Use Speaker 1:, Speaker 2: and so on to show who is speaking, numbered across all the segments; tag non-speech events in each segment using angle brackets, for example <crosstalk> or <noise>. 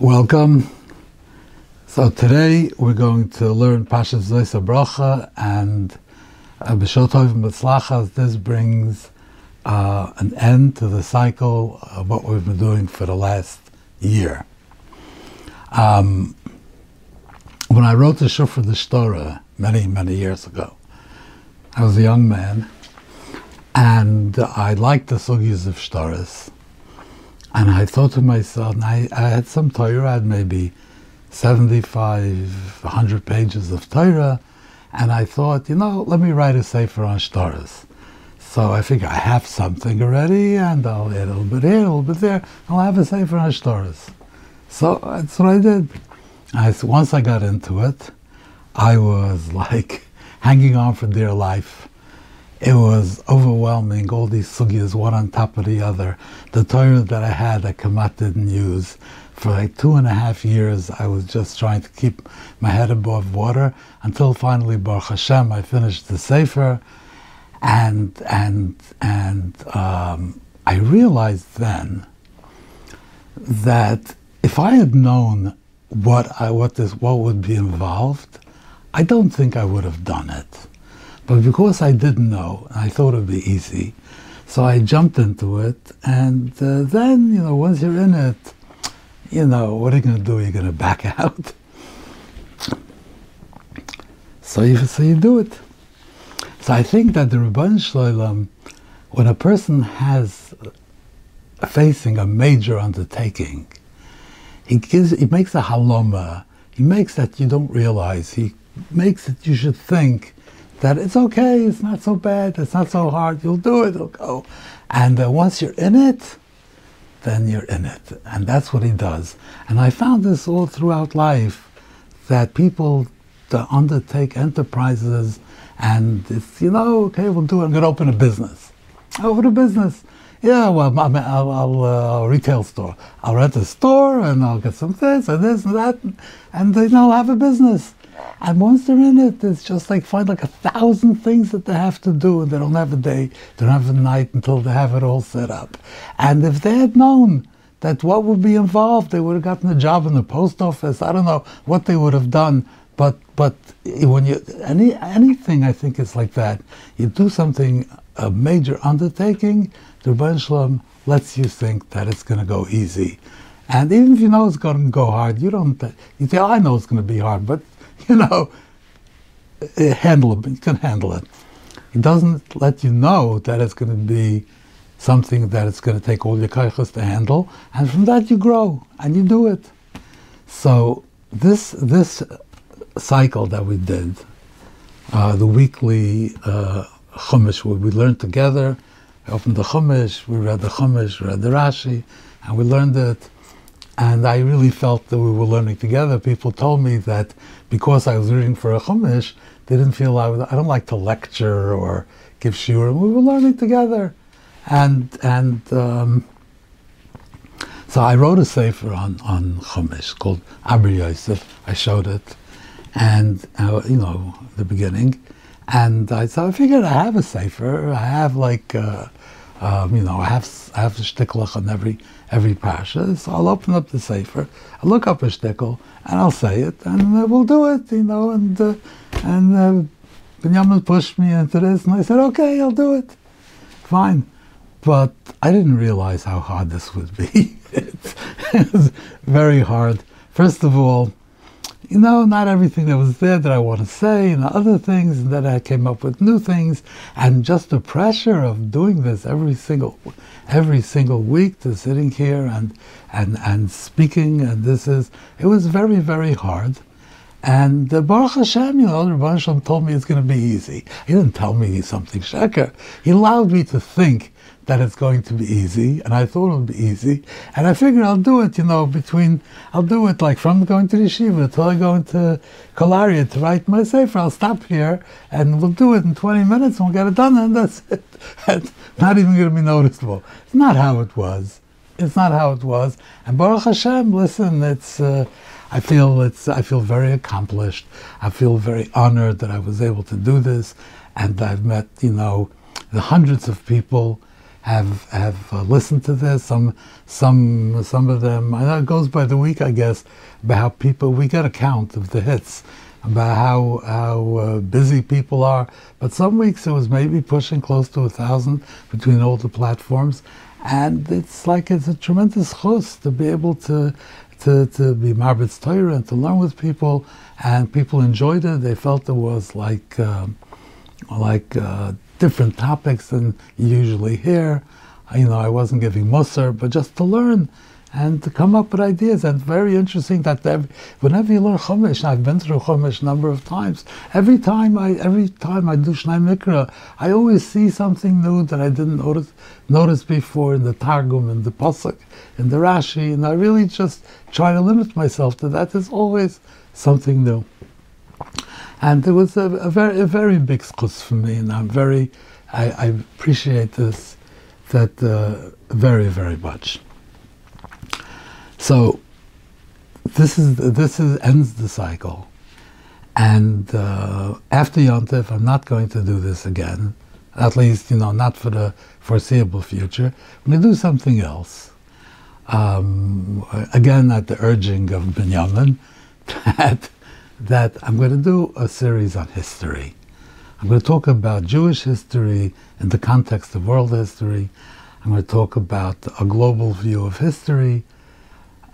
Speaker 1: Welcome. So today we're going to learn Pashas Zoysa Bracha and uh, B'Shotov Mitzlachas. This brings uh, an end to the cycle of what we've been doing for the last year. Um, when I wrote the Shofar the Shtora many, many years ago, I was a young man and I liked the sugis of Shtoras. And I thought to myself, I, I had some Torah, I had maybe 75, 100 pages of Torah, and I thought, you know, let me write a Sefer on Shtaras. So I think I have something already, and I'll add a little bit here, a little bit there, I'll have a Sefer on Shtaras. So that's what I did. I, once I got into it, I was <laughs> like hanging on for dear life it was overwhelming, all these sugyas, one on top of the other. The Torah that I had that Kamat didn't use. For like two and a half years, I was just trying to keep my head above water until finally, Baruch Hashem, I finished the Sefer. And, and, and um, I realized then that if I had known what I, what this what would be involved, I don't think I would have done it. But because I didn't know, I thought it would be easy. So I jumped into it, and uh, then, you know, once you're in it, you know, what are you going to do? You're going to back <laughs> out. So you, so you do it. So I think that the Rabban Shloim, when a person has uh, facing a major undertaking, he gives, he makes a haloma. He makes that you don't realize. He makes that you should think that it's okay, it's not so bad, it's not so hard, you'll do it, it'll go. And uh, once you're in it, then you're in it. And that's what he does. And I found this all throughout life that people undertake enterprises and it's, you know, okay, we'll do it. I'm going to open a business. Open a business. Yeah, well, I will I'll uh, retail store. I'll rent a store and I'll get some this and this and that, and then I'll have a business. And once they're in it, it's just like find like a thousand things that they have to do, and they don't have a day, they don't have a night until they have it all set up. And if they had known that what would be involved, they would have gotten a job in the post office. I don't know what they would have done, but but when you any anything, I think is like that. You do something a major undertaking, the Rebbe Shalom lets you think that it's going to go easy. And even if you know it's going to go hard, you don't. You say, oh, "I know it's going to be hard," but <laughs> you know, eh, handle it. You can handle it. He doesn't let you know that it's going to be something that it's going to take all your kaichas to handle, and from that you grow and you do it. So this this cycle that we did, uh, the weekly uh, chumash where we learned together, opened the chumash, we read the chumash, read the Rashi, and we learned it. And I really felt that we were learning together. People told me that because I was reading for a chumash, they didn't feel I, was, I don't like to lecture or give shiur. We were learning together, and and um, so I wrote a sefer on on chumash called Abri Yosef. I showed it, and uh, you know the beginning, and I so I figured I have a sefer. I have like. Uh, um, you know, I have a shtickle on every every pasha, so I'll open up the sefer, I'll look up a shtickle, and I'll say it, and uh, we'll do it, you know, and uh, and uh, Binyamin pushed me into this, and I said, okay, I'll do it, fine, but I didn't realize how hard this would be. <laughs> it's, it's very hard. First of all, you know, not everything that was there that I want to say, and other things, and then I came up with new things, and just the pressure of doing this every single, every single week, to sitting here and and and speaking, and this is, it was very very hard. And Baruch Hashem, you know, Baruch Hashem told me it's going to be easy. He didn't tell me something shaker. He allowed me to think that it's going to be easy, and I thought it would be easy, and I figured I'll do it, you know, between, I'll do it like from going to the yeshiva till I go into Kolaria to write my sefer, I'll stop here, and we'll do it in 20 minutes, and we'll get it done, and that's <laughs> it. It's not even going to be noticeable. It's not how it was. It's not how it was. And Baruch Hashem, listen, it's, uh, I feel it's, I feel very accomplished. I feel very honored that I was able to do this, and I've met, you know, the hundreds of people have have uh, listened to this. Some some some of them. I know it goes by the week, I guess, about how people we get a count of the hits, about how how uh, busy people are. But some weeks it was maybe pushing close to a thousand between all the platforms, and it's like it's a tremendous chus to be able to. To, to be Marbitz Torah and to learn with people, and people enjoyed it. They felt it was like um, like uh, different topics than you usually hear. You know, I wasn't giving Musser, but just to learn and to come up with ideas. And very interesting that whenever you learn Chumash, I've been through Chumash a number of times. Every time I every time I do Shnai Mikra, I always see something new that I didn't notice notice before in the Targum, in the Pasuk, in the Rashi, and I really just try to limit myself to that. There's always something new. And it was a, a very, a very big schus for me, and I'm very, I, I appreciate this, that uh, very, very much. So, this is this is ends the cycle, and uh, after Yontif, I'm not going to do this again. At least, you know, not for the foreseeable future. I'm going to do something else. Um, again, at the urging of Benjamin, <laughs> that that I'm going to do a series on history. I'm going to talk about Jewish history in the context of world history. I'm going to talk about a global view of history.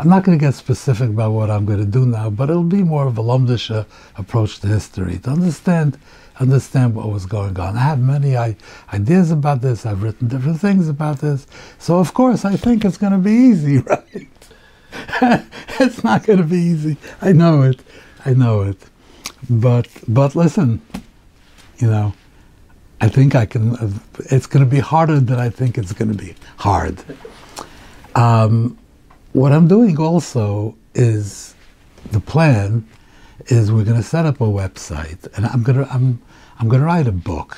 Speaker 1: I'm not going to get specific about what I'm going to do now, but it'll be more of a Lumdisha approach to history to understand understand what was going on. I have many I, ideas about this. I've written different things about this. So of course, I think it's going to be easy, <laughs> right? it's not going to be easy. I know it. I know it. But but listen, you know, I think I can. It's going to be harder than I think it's going to be hard. Um, what I'm doing also is the plan is we're going to set up a website, and I'm going to I'm I'm going to write a book.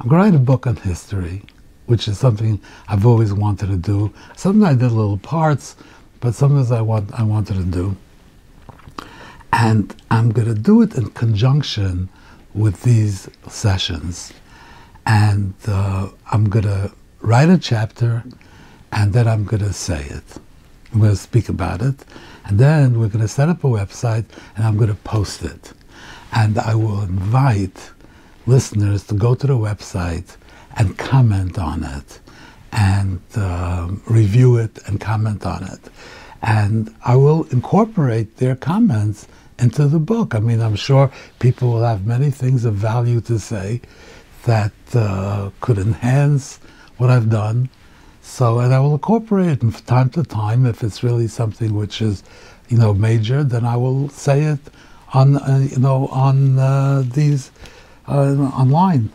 Speaker 1: I'm going to write a book on history, which is something I've always wanted to do. Sometimes I did little parts, but sometimes I want I wanted to do. And I'm going to do it in conjunction with these sessions. And uh, I'm going to write a chapter and then I'm going to say it. I'm going to speak about it. And then we're going to set up a website and I'm going to post it. And I will invite listeners to go to the website and comment on it and uh, review it and comment on it. And I will incorporate their comments into the book. I mean, I'm sure people will have many things of value to say that uh, could enhance what I've done. So, and I will incorporate it from time to time if it's really something which is, you know, major. Then I will say it on, uh, you know, on uh, these uh, online.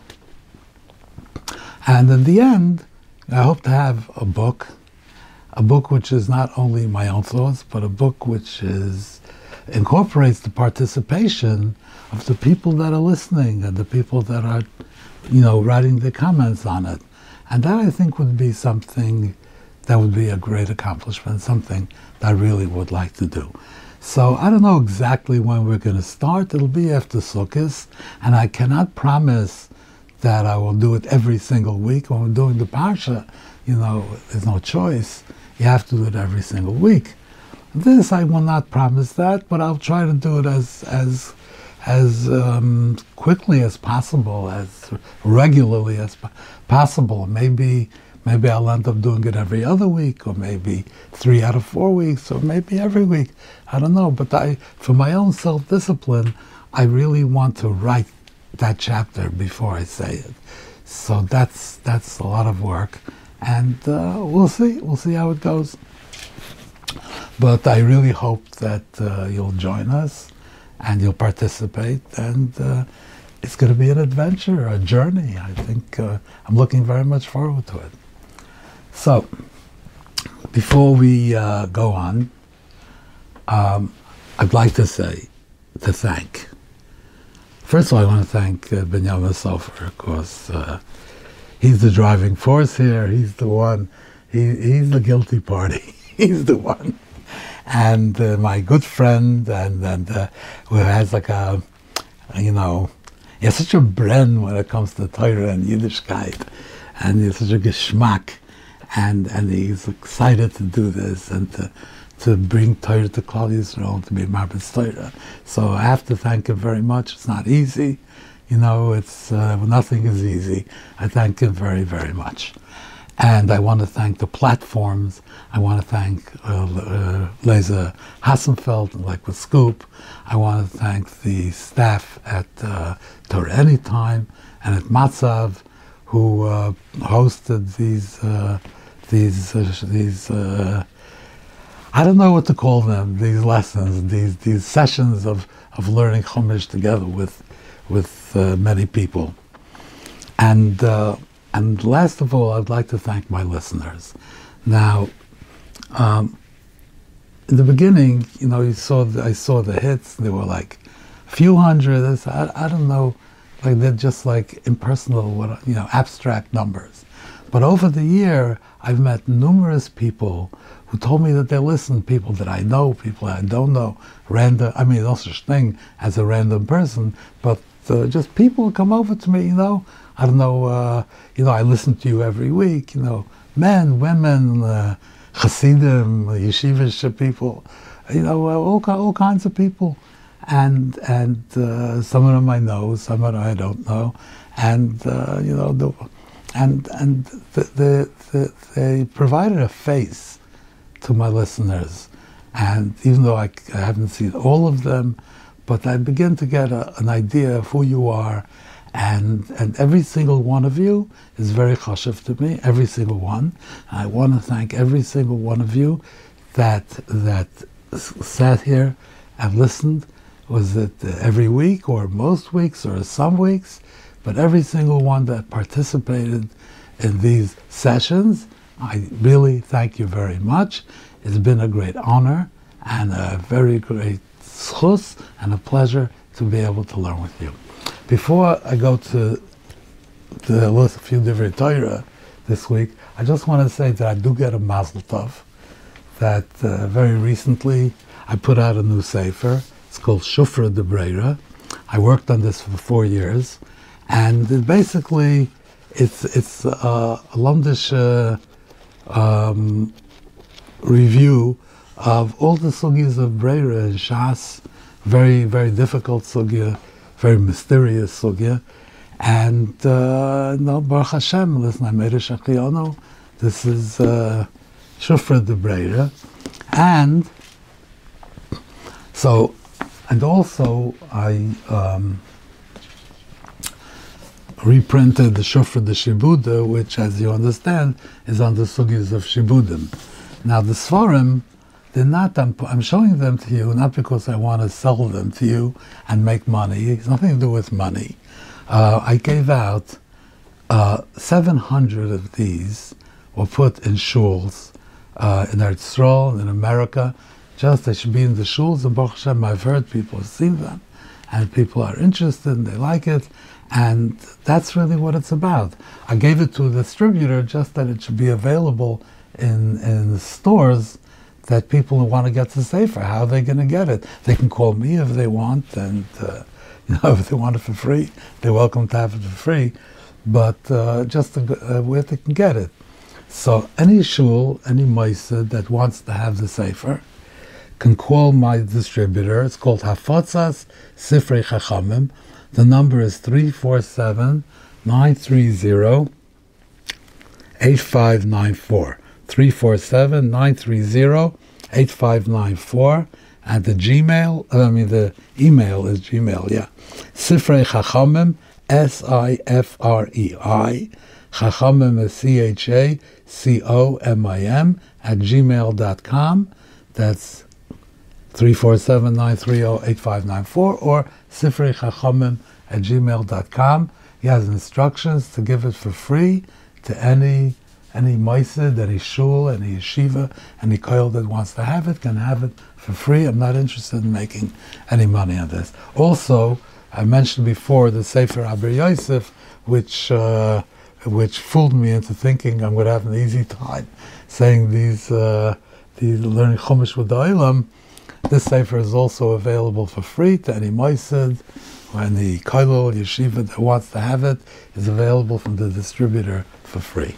Speaker 1: And in the end, I hope to have a book, a book which is not only my own thoughts, but a book which is incorporates the participation of the people that are listening and the people that are, you know, writing the comments on it. And that I think would be something that would be a great accomplishment, something that I really would like to do. So I don't know exactly when we're going to start. It'll be after Sukkot, and I cannot promise that I will do it every single week. When we're doing the Parsha, you know, there's no choice. You have to do it every single week. This I will not promise that, but I'll try to do it as as as um, quickly as possible, as regularly as possible. Maybe maybe I'll end up doing it every other week, or maybe three out of four weeks, or maybe every week. I don't know. But I, for my own self discipline, I really want to write that chapter before I say it. So that's that's a lot of work, and uh, we'll see. We'll see how it goes. But I really hope that uh, you'll join us and you'll participate, and uh, it's going to be an adventure, a journey. I think uh, I'm looking very much forward to it. So, before we uh, go on, um, I'd like to say, to thank. First of all, I want to thank uh, Benjamin Sofer, because uh, he's the driving force here. He's the one, he, he's the guilty party. <laughs> he's the one and uh, my good friend, and, and uh, who has like a, you know, he has such a bren when it comes to Torah and Yiddishkeit. and he's such a geschmack, and and he's excited to do this and to to bring Torah to Klal Yisrael to be Marbitz Torah. So I have to thank him very much. It's not easy, you know. It's uh, nothing is easy. I thank him very very much. And I want to thank the platforms. I want to thank uh, uh, Leza Hassenfeld, like with Scoop. I want to thank the staff at uh, Torah Anytime and at Matzav, who uh, hosted these uh, these uh, these. Uh, I don't know what to call them. These lessons, these these sessions of, of learning Chumash together with with many people, and and last of all, I'd like to thank my listeners. Now, um, in the beginning, you know, you saw the, I saw the hits. They were like a few hundred. I, I don't know, like they're just like impersonal, what you know, abstract numbers. But over the year, I've met numerous people who told me that they listen. People that I know, people that I don't know, random. I mean, such thing as a random person, but uh, just people come over to me. You know, I don't know, uh, you know, I listen to you every week, you know, men, women, uh, Hasidim, yeshivish people, you know, uh, all, all kinds of people. And, and uh, some of them I know, some of them I don't know. And, uh, you know, the, and, and the, the, the, they provided a face to my listeners. And even though I, I haven't seen all of them, but I begin to get a, an idea of who you are and and every single one of you is very chashiv to me. Every single one. I want to thank every single one of you that that sat here and listened. Was it every week or most weeks or some weeks? But every single one that participated in these sessions, I really thank you very much. It's been a great honor and a very great schus and a pleasure to be able to learn with you. Before I go to the list a few different Torah this week, I just want to say that I do get a mazel tov. That uh, very recently I put out a new sefer. It's called Shufra de Breira. I worked on this for four years, and it basically it's it's a, a Lomdish uh, um, review of all the sugyas of Breira and Shas, very very difficult sugya very mysterious sugya. And uh, no, Baruch Hashem, listen, I made a. This is uh, Shufra de Breira. And so, and also I um, reprinted the Shofar de Shibuda, which, as you understand, is on the sugis of Shibudim. Now, the Svarim they're not, I'm, I'm showing them to you not because I want to sell them to you and make money. It's nothing to do with money. Uh, I gave out uh, 700 of these were put in shuls uh, in Eretz in America. Just they should be in the shuls. And Baruch Hashem, I've heard people seen them, and people are interested and they like it. And that's really what it's about. I gave it to a distributor just that it should be available in in stores that people who want to get the Sefer, how are they going to get it? They can call me if they want, and uh, <laughs> you know, if they want it for free, they're welcome to have it for free. But uh, just to, uh, where they can get it. So any shul, any meiser that wants to have the Sefer, can call my distributor. It's called Hafotzas Sifrei Chachamim. The number is 347 930 8594. 347 930 8594. And the Gmail, uh, I mean, the email is Gmail, yeah. Sifrei Chachamim, S I F R E I. Chachamim is C H A C O M I M at gmail.com. That's 347 930 8594 or Sifrei Chachamim at gmail.com. He has instructions to give it for free to any any meisid, any shul, any yeshiva, any koil that wants to have it can have it for free. I'm not interested in making any money on this. Also, I mentioned before the Sefer Aber Yosef, which uh, which fooled me into thinking I'm going to have an easy time saying these uh, these learning Chumash with the Olam. This Sefer is also available for free to any Moisid or any Koilo Yeshiva that wants to have it. is available from the distributor for free.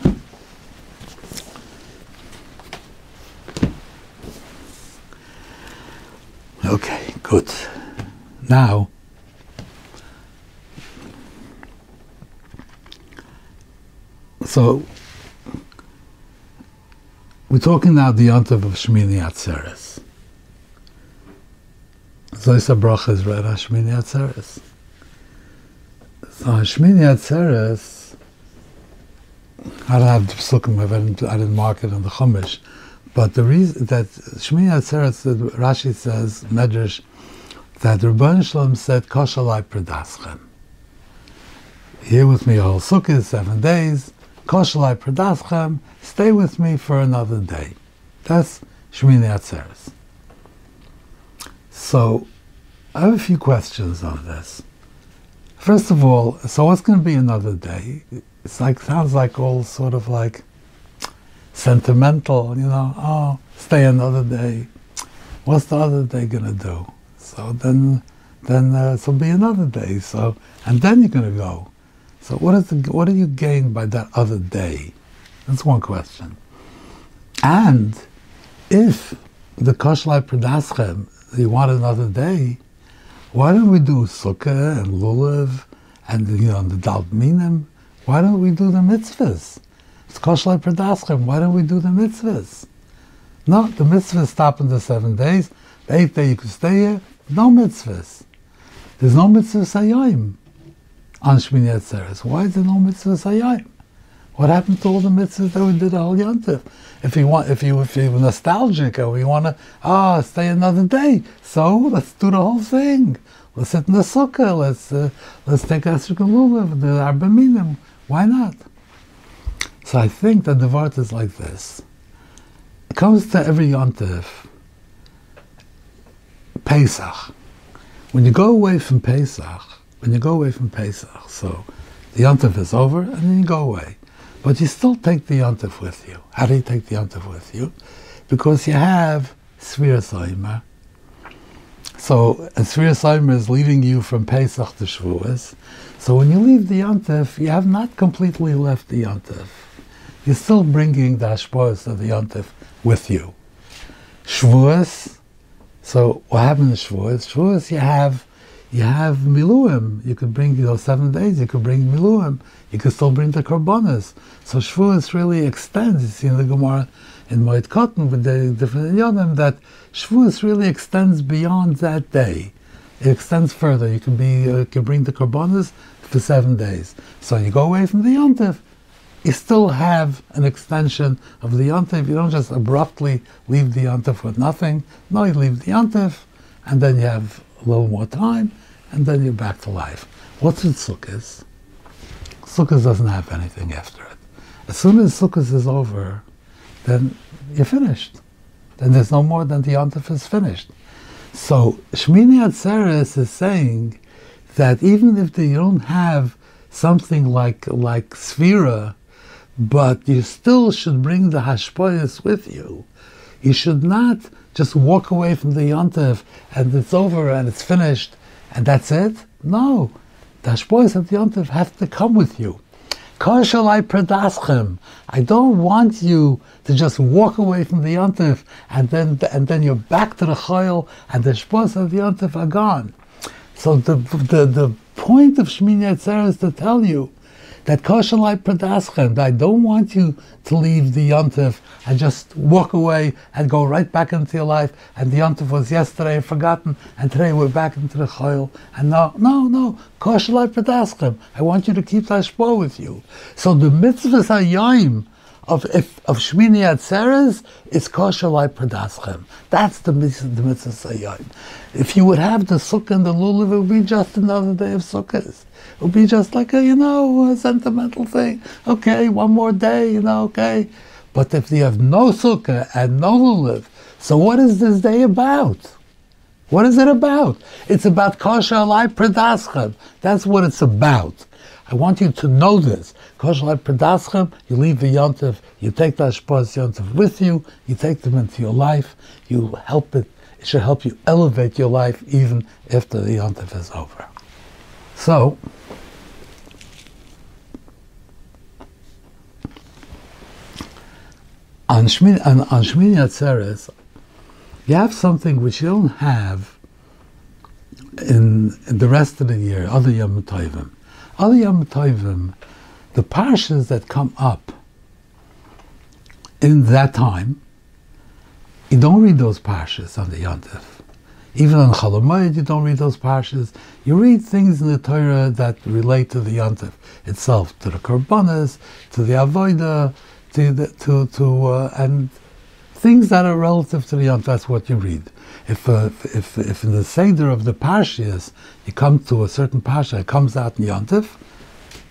Speaker 1: Okay, good. Now, so we're talking now the Yontav of Shmini Atzeres. Zoisa Bracha is read on Shmini Atzeres. So Shmini Atzeres, I don't have the psukim, I didn't, I didn't mark it on the Chumash, but the reason that Shmini Atzeres, Rashi says, Medrash, that Rabban Shalom said, Koshalai Predaschem. Here with me all Sukkot, seven days, Koshalai Predaschem, stay with me for another day. That's Shmini Atzeres. So, I have a few questions on this. First of all, so what's going to be another day? It's like sounds like all sort of like sentimental, you know. Oh, stay another day. What's the other day going to do? So then, then uh, it'll be another day. So and then you're going to go. So what is the, what do you gain by that other day? That's one question. And if the Koshlai Predaschem, you want another day, why don't we do Sukkah and Lulav and you know the Dalminim? Why don't we do the mitzvahs? It's Koshlai Predaschem. Why don't we do the mitzvahs? No, the mitzvahs stop in the seven days. The eighth day you can stay here. No mitzvahs. There's no mitzvahs hayayim on Shmini Atzeres. Why is there no mitzvahs hayayim? What happened to all the mitzvahs that we did whole yontif? If you want, if you if you're nostalgic or you want to ah stay another day, so let's do the whole thing. Let's sit in the sukkah. Let's uh, let's take Esrog Lulav, the Arba Minim. Why not? So I think that the Vart is like this. It comes to every yontif. Pesach. When you go away from Pesach, when you go away from Pesach, so the yontif is over and then you go away. But you still take the yontif with you. How do you take the yontif with you? Because you have Svir. So, and Soimer is leading you from Pesach to Shavuos. So when you leave the yontif, you have not completely left the yontif. You're still bringing the Hashpoas of the yontif with you. Shavuos, so what happens in Shavuos? Shavuos you have you have miluim. You could bring, you know, seven days. You could bring miluim. You could still bring the korbanos. So Shavuos really extends. You see in the Gemara in Moed Katan with the different yonim that Shavuos really extends beyond that day. It extends further. You can be, uh, you can bring the korbanos for seven days. So you go away from the yontif. You still have an extension of the yontif. You don't just abruptly leave the yontif with nothing. No, you leave the yontif, and then you have a little more time, and then you're back to life. What's in Sukkot? Sukkot doesn't have anything after it. As soon as Sukkot is over, then you're finished. Then there's no more than the Yontif is finished. So Shmini Atzeres is saying that even if you don't have something like like Sphira, but you still should bring the Hashpoyas with you. You should not just walk away from the yontif and it's over and it's finished and that's it? No. The Hashbois of the yontif have to come with you. I I don't want you to just walk away from the yontif and then and then you're back to the chayil and the shpos of the yontif are gone. So the the, the point of Shmini Atzer is to tell you that koshalai praдаschem, I don't want you to leave the yontif and just walk away and go right back into your life. And the yontif was yesterday and forgotten, and today we're back into the chayil. And no, no, no, koshalai pradaschem. I want you to keep that shpo with you. So the mitzvahs hayyim of if, of Shmini Atzeres is kosher like Praдаschem. That's the the mitzvah Sayyim. If you would have the sukkah and the lulav, it would be just another day of sukkahs. It would be just like a, you know, a sentimental thing. Okay, one more day, you know, okay. But if you have no sukkah and no lulav, so what is this day about? What is it about? It's about kosher like Pradaschem. That's what it's about. I want you to know this. You leave the yontif, you take the ashpaz yontif with you, you take them into your life, you help it It should help you elevate your life even after the Yontif is over. So, on Shmini, on Shmini Atzeres, you have something which you don't have in, in the rest of the year, other Yom Tovim. Yom Tovim, the parshas that come up in that time, you don't read those parshas on the Yontif. Even on Chalamayid, you don't read those parshas. You read things in the Torah that relate to the Yontif itself, to the Korbanas, to the Avodah, to the, to to uh, and things that are relative to the Yontif. That's what you read. If uh, if if in the seder of the parshas you come to a certain parsha, it comes out in Yontif,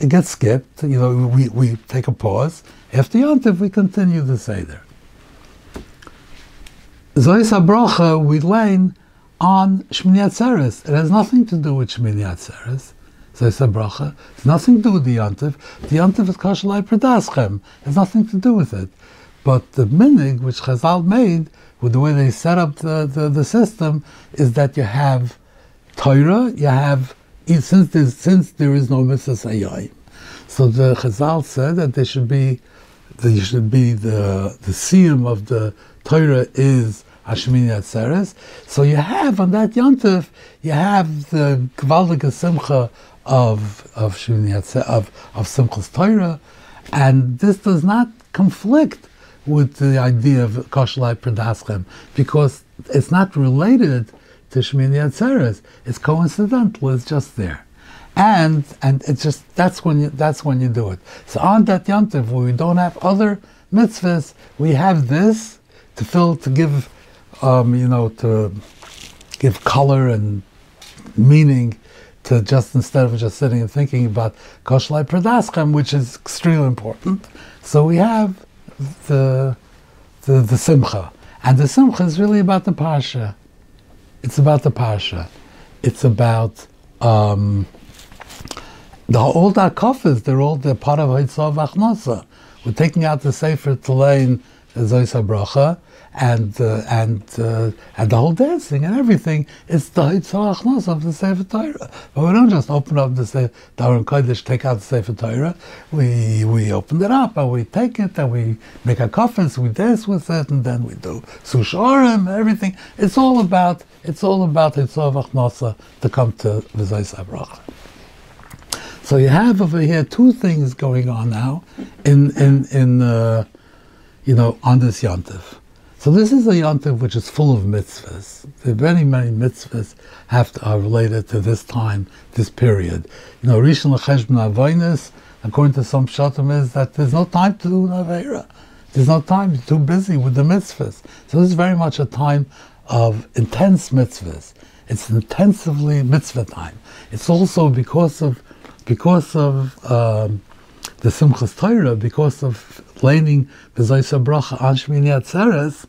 Speaker 1: it gets skipped. You know, we we take a pause. After Yontif, we continue the seder. Zois Abrocha, we learn on Shmini Atzeres. It has nothing to do with Shmini Atzeres. Zois Abrocha. It's nothing to do with the Yontif. The Yontif is Kashalai Predaschem. It has nothing to do with it. But the minig which Chazal made, with the way they set up the, the, the system, is that you have Torah, you have, since, since there is no Mitzvah Sayyim. So the Chazal said that there should be, there should be the, the siyum of the Torah is Hashmini Atzeres. So you have on that Yontif, you have the Gvaldige Simcha of of Shmini of of Simchas Torah, and this does not conflict with the idea of Koshlai Predaschem because it's not related to Shmini Atzeres. It's coincidental. It's just there. And and it's just that's when you that's when you do it. So on that yontif where we don't have other mitzvahs, we have this to fill to give um, you know, to give color and meaning to just instead of just sitting and thinking about Koshlai Pradaschem, which is extremely important. So we have the, the, the Simcha. And the Simcha is really about the Parsha. It's about the Parsha. It's about um, the kofas, they're all the part of Hitzah Vachnasa. We're taking out the Sefer Telein Zoisa Bracha, and uh, and uh, and the whole dancing and everything is the Hitzah of the Sefer Torah. But we don't just open up the Sefer Torah take out the Sefer Torah. We we open it up and we take it and we make a coffin, we dance with it, and then we do Susharim, everything. It's all about it's all about Hitzah to come to V'zayis Abracha. So you have over here two things going on now in in in uh, you know on this yontif. So this is a yontif which is full of mitzvahs. There are many, many mitzvahs have to, are related to this time, this period. You know, Rishon L'cheshbon Avonis, according to some shatim, is that there's no time to do Naveira. There's no time, you're too busy with the mitzvahs. So this is very much a time of intense mitzvahs. It's intensively mitzvah time. It's also because of because of um, the Simchas Torah, because of learning B'zayis Bracha on Shmini Atzeres,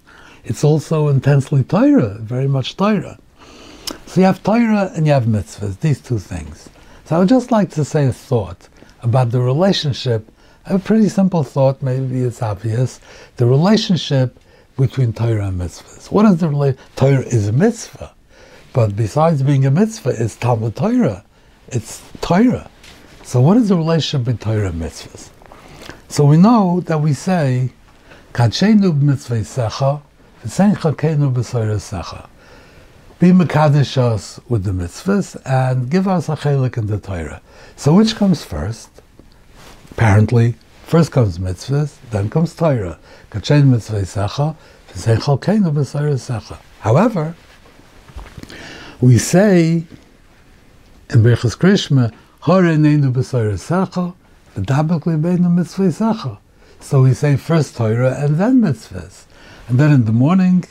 Speaker 1: it's also intensely Torah, very much Torah. So you have Torah and you have mitzvahs, these two things. So I would just like to say a thought about the relationship, a pretty simple thought, maybe it's obvious, the relationship between Torah and mitzvahs. What is the relationship? Torah is a mitzvah, but besides being a mitzvah, it's Talmud Torah. It's Torah. So what is the relationship between Torah and mitzvahs? So we know that we say, Kadshenu b'mitzvah secha, be Mekadesh us with the mitzvahs and give us a chelik in the Torah. So which comes first? Apparently, first comes mitzvahs, then comes Torah. However, we say in Berchus Krishma, Hare neinu b'soyer secha, v'dabek libeinu mitzvah. So we say first Torah and then mitzvahs. And then in the morning,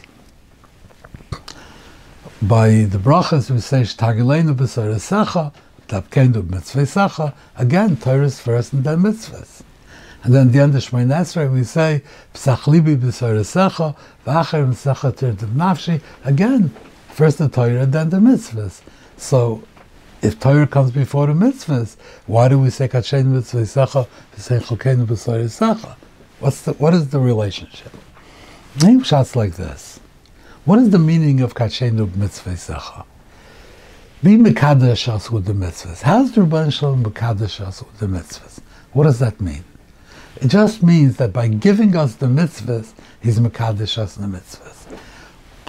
Speaker 1: by the brachas, we say Shtagilenu b'Soresecha, Tapkenu b'Mitzvah Again, Torah is first and then mitzvahs. And then the end of Shemoneh Esrei, we say Psach libi b'Soresecha, V'acher b'Secha tirtiv nafshi. Again, first the Torah, and then the mitzvahs. So, if Torah comes before the mitzvahs, why do we say Kachein mitzvah V'sei Chalkeinu b'Soresecha? What's the, what is the relationship? Name shots like this. What is the meaning of Kachenu Mitzvah Be Mekadesh us with the mitzvahs. How's the Rabban Shalom Mekadesh us with the mitzvahs? What does that mean? It just means that by giving us the mitzvahs, he's Mekadesh us in the mitzvahs.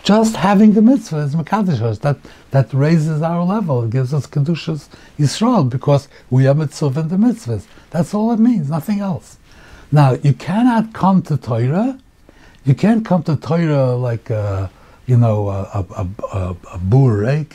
Speaker 1: Just having the mitzvah is Mekadesh us. That, that raises our level. It gives us Kedushas Yisrael because we are mitzvah in the mitzvahs. That's all it means, nothing else. Now, you cannot come to Torah. You can't come to Torah like, a, you know, a, a, a, a.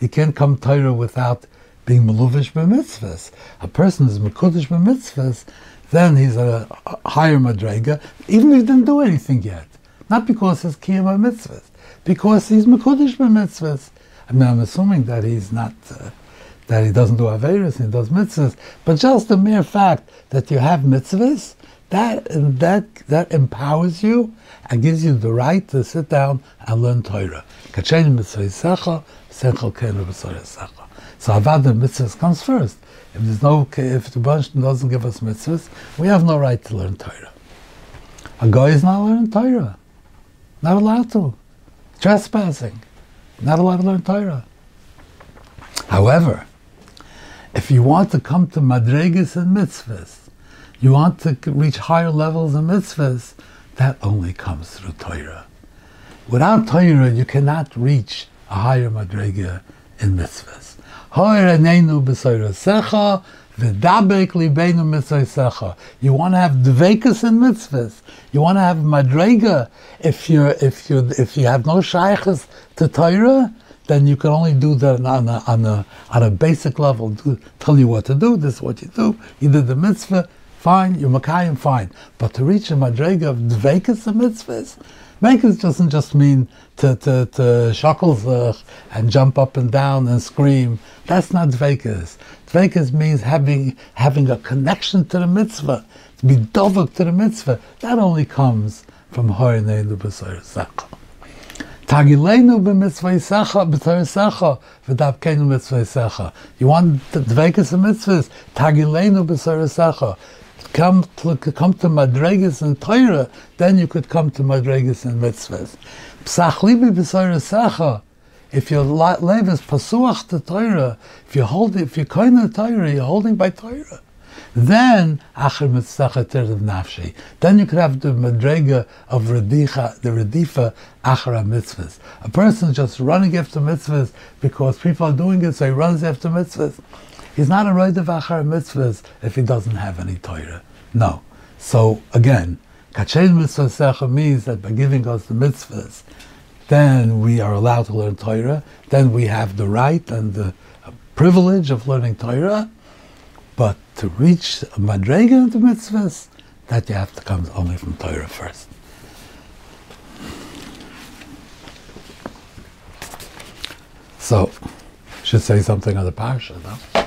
Speaker 1: You can't come to Torah without being meluvish b'mitzvahs. A person is mekudesh b'mitzvahs, then he's a, higher madrega, even if he didn't do anything yet. Not because he's kiyam mitzvahs, because he's mekudesh b'mitzvahs. I mean, I'm assuming that he's not, uh, that he doesn't do averis, he does mitzvahs, but just the mere fact that you have mitzvahs, that that that empowers you and gives you the right to sit down and learn Torah. So avad the mitzvahs comes first. If there's no, if the bunch doesn't give us mitzvahs, we have no right to learn Torah. A guy is not learning Torah, not allowed to. Trespassing, not allowed to learn Torah. However, if you want to come to madregas and mitzvahs, you want to reach higher levels of mitzvahs, that only comes through Torah. Without Torah, you cannot reach a higher madrega in mitzvahs. You want to have dvekas in mitzvahs. You want to have madrega. If you if you if you have no shaykhs to Torah, then you can only do that on a, on a, on a basic level. Do, tell you what to do. This is what you do. You did the mitzvah fine, you're Makayim, fine. But to reach a madrega of dvekas of mitzvahs, Dvekas doesn't just mean to, to, to shakel and jump up and down and scream. That's not dvekas. Dvekas means having, having a connection to the mitzvah, to be dovak to the mitzvah. That only comes from Horinei B'Sayr Secha. Tagilenu b'mitzvah yisecha, b'tor yisecha, v'davkenu mitzvah yisecha. You want the dvekas of mitzvahs? Tagilenu b'sor yisecha come to, come to Madregas and Torah, then you could come to Madregas and Mitzvahs. Psachlibi b'sayrasecha, if your life is pasuach to Torah, if you hold, if you're kind of Torah, you're holding by Torah. Then acher mitzvah nafshi. Then you could have the madrega of redicha, the redifa acher mitzvahs. A person just running after mitzvahs because people are doing it, so he runs after mitzvahs. He's not a Roidev Achar mitzvahs if he doesn't have any Torah. No. So again, Kachen mitzvah means that by giving us the mitzvahs, then we are allowed to learn Torah. Then we have the right and the privilege of learning Torah. But to reach madrega of the mitzvahs, that you have to come only from Torah first. So, should say something on the parsha, no?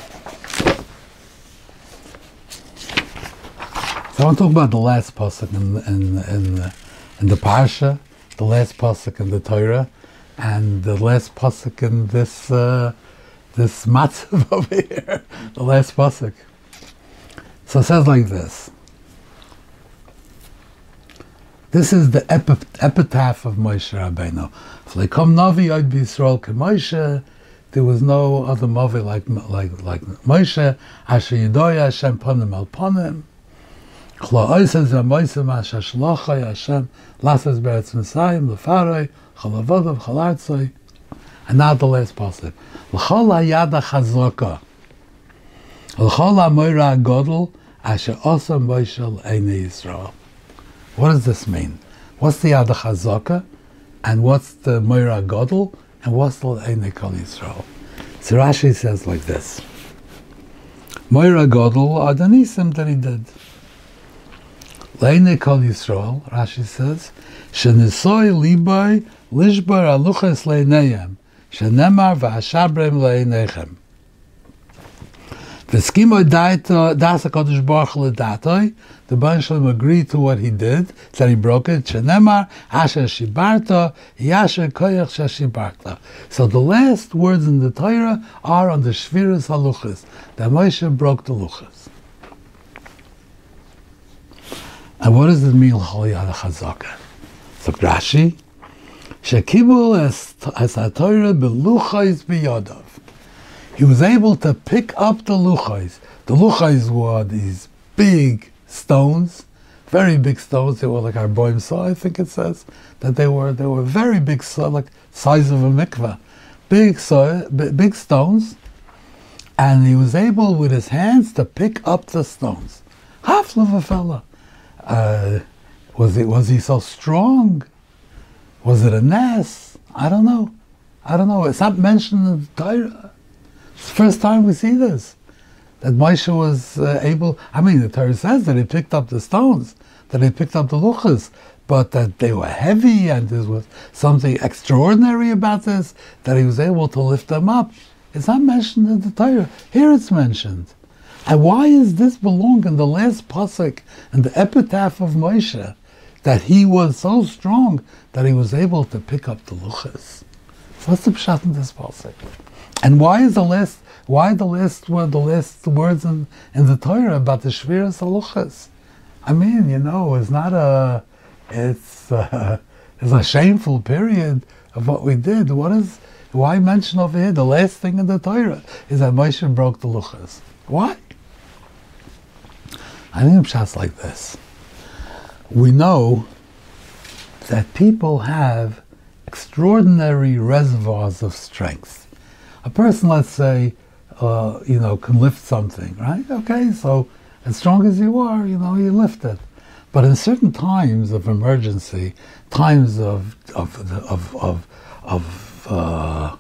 Speaker 1: So I want to talk about the last pasuk in in in, the, in the parsha, the last pasuk in the Torah, and the last pasuk in this uh, this matzav <laughs> over here, the last pasuk. So it says like this. This is the epi- epitaph of Moshe Rabbeinu. Fleikom Navi Yod B'Yisrael Moshe. There was no other Navi like like like Moshe. Asher Yedoya Hashem Panim Al Panim. Beretz chalartzoi and now the last passage. L'chol l'chol ha-moira godel asher osa moishel eine Yisrael What does this mean? What's the yada chazoka and what's the moira godel and what's the eine kol Yisrael? So Rashi says like this. Moira godel are the nisim that he did. Leine Kol Yisrael, Rashi says, Shenisoy liboy lishbar aluches leineyem, shenemar v'ashabrem leinechem. V'skimo das HaKadosh Baruch Hu the Baruch Shalom agreed to what he did, that he broke it, shenemar asher shibarto, yasher koyach shashibarta. So the last words in the Torah are on the Shviras HaLuchas, that Moshe broke the Luchas. And what does it mean, Chol Yad HaChazaka? So Rashi, Shekibul as HaTorah beluchais biyadav. He was able to pick up the luchais. The luchais were these big stones, very big stones. They were like arba'im se'ah, I think it says that they were. They were very big, like size of a mikveh, big so big stones, and he was able with his hands to pick up the stones. Half of a fella. Uh, was it? Was he so strong? Was it a nest? I don't know. I don't know. It's not mentioned in the Torah. It's the first time we see this. That Moshe was uh, able. I mean, the Torah says that he picked up the stones, that he picked up the luchos, but that they were heavy and there was something extraordinary about this, that he was able to lift them up. It's not mentioned in the Torah. Here it's mentioned. And why does this belong in the last pasuk and the epitaph of Moshe? That he was so strong that he was able to pick up the luchos. What's the pshat in this pasuk? And why is the last why the last word the last words in, in the Torah about the shviras luchos? I mean, you know, it's not a it's uh, a, <laughs> it's a shameful period of what we did. What is why mention over here the last thing in the Torah is that Moshe broke the luchos? Why? I think of shots like this. We know that people have extraordinary reservoirs of strength. A person, let's say, uh, you know, can lift something, right? Okay, so as strong as you are, you know, you lift it. But in certain times of emergency, times of of of of, of uh,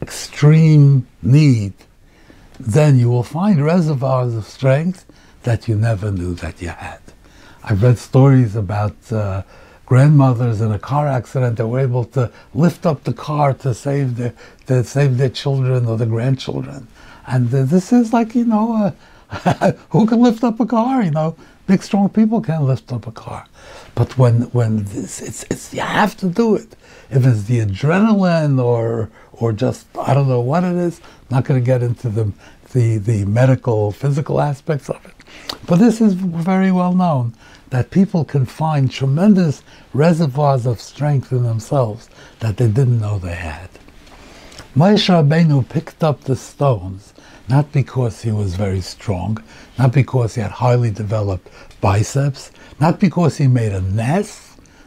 Speaker 1: extreme need, then you will find reservoirs of strength that you never knew that you had. I've read stories about uh, grandmothers in a car accident that were able to lift up the car to save their to save their children or the grandchildren, and uh, this is like you know, uh, <laughs> who can lift up a car? You know, big strong people can lift up a car, but when when this, it's it's you have to do it. If it's the adrenaline or or just I don't know what it is, I'm not going to get into the the the medical physical aspects of it. But this is very well known that people can find tremendous reservoirs of strength in themselves that they didn't know they had. Moshe Rabbeinu picked up the stones not because he was very strong, not because he had highly developed biceps, not because he made a nest.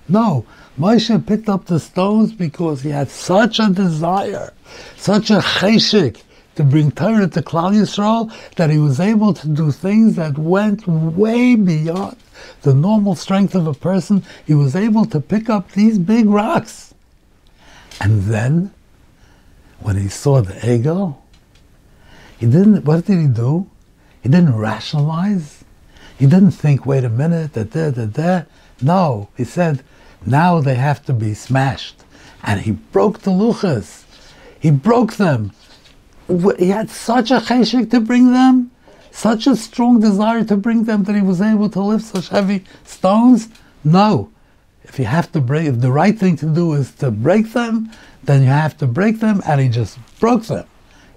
Speaker 1: No, Moshe picked up the stones because he had such a desire, such a cheshik, to bring Torah to Klal Yisrael that he was able to do things that went way beyond the normal strength of a person. He was able to pick up these big rocks. And then, when he saw the egel, he didn't, what did he do? He didn't rationalize. He didn't think, wait a minute, that there, that there. No, he said, now they have to be smashed. And he broke the luchos. He broke them he had such a cheshik to bring them, such a strong desire to bring them that he was able to lift such heavy stones? No. If you have to break, if the right thing to do is to break them, then you have to break them, and he just broke them.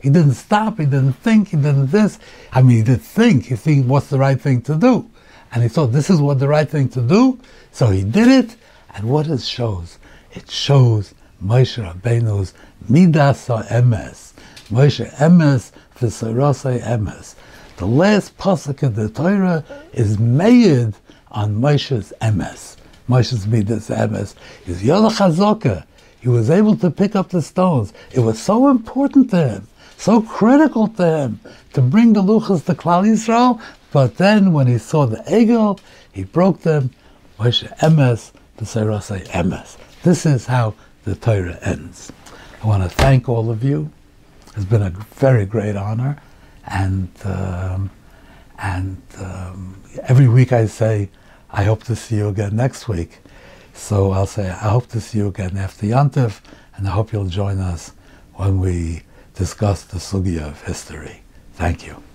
Speaker 1: He didn't stop, he didn't think, he didn't this. I mean, he did think, he think what's the right thing to do. And he thought this is what the right thing to do, so he did it. And what it shows? It shows Moshe Rabbeinu's midas emes, Moshe Emes v'Sarasei Emes. The last pasuk in the Torah is made on Moshe's Emes. Moshe's Midas Emes. He's Yola Chazoka. He was able to pick up the stones. It was so important to him, so critical to him to bring the luchos to Klal Yisrael. But then when he saw the egel, he broke them. Moshe Emes v'Sarasei Emes. This is how the Torah ends. I want to thank all of you. It's been a very great honor, and um, and um, every week I say, I hope to see you again next week. So I'll say, I hope to see you again after Yantif, and I hope you'll join us when we discuss the sugya of history. Thank you.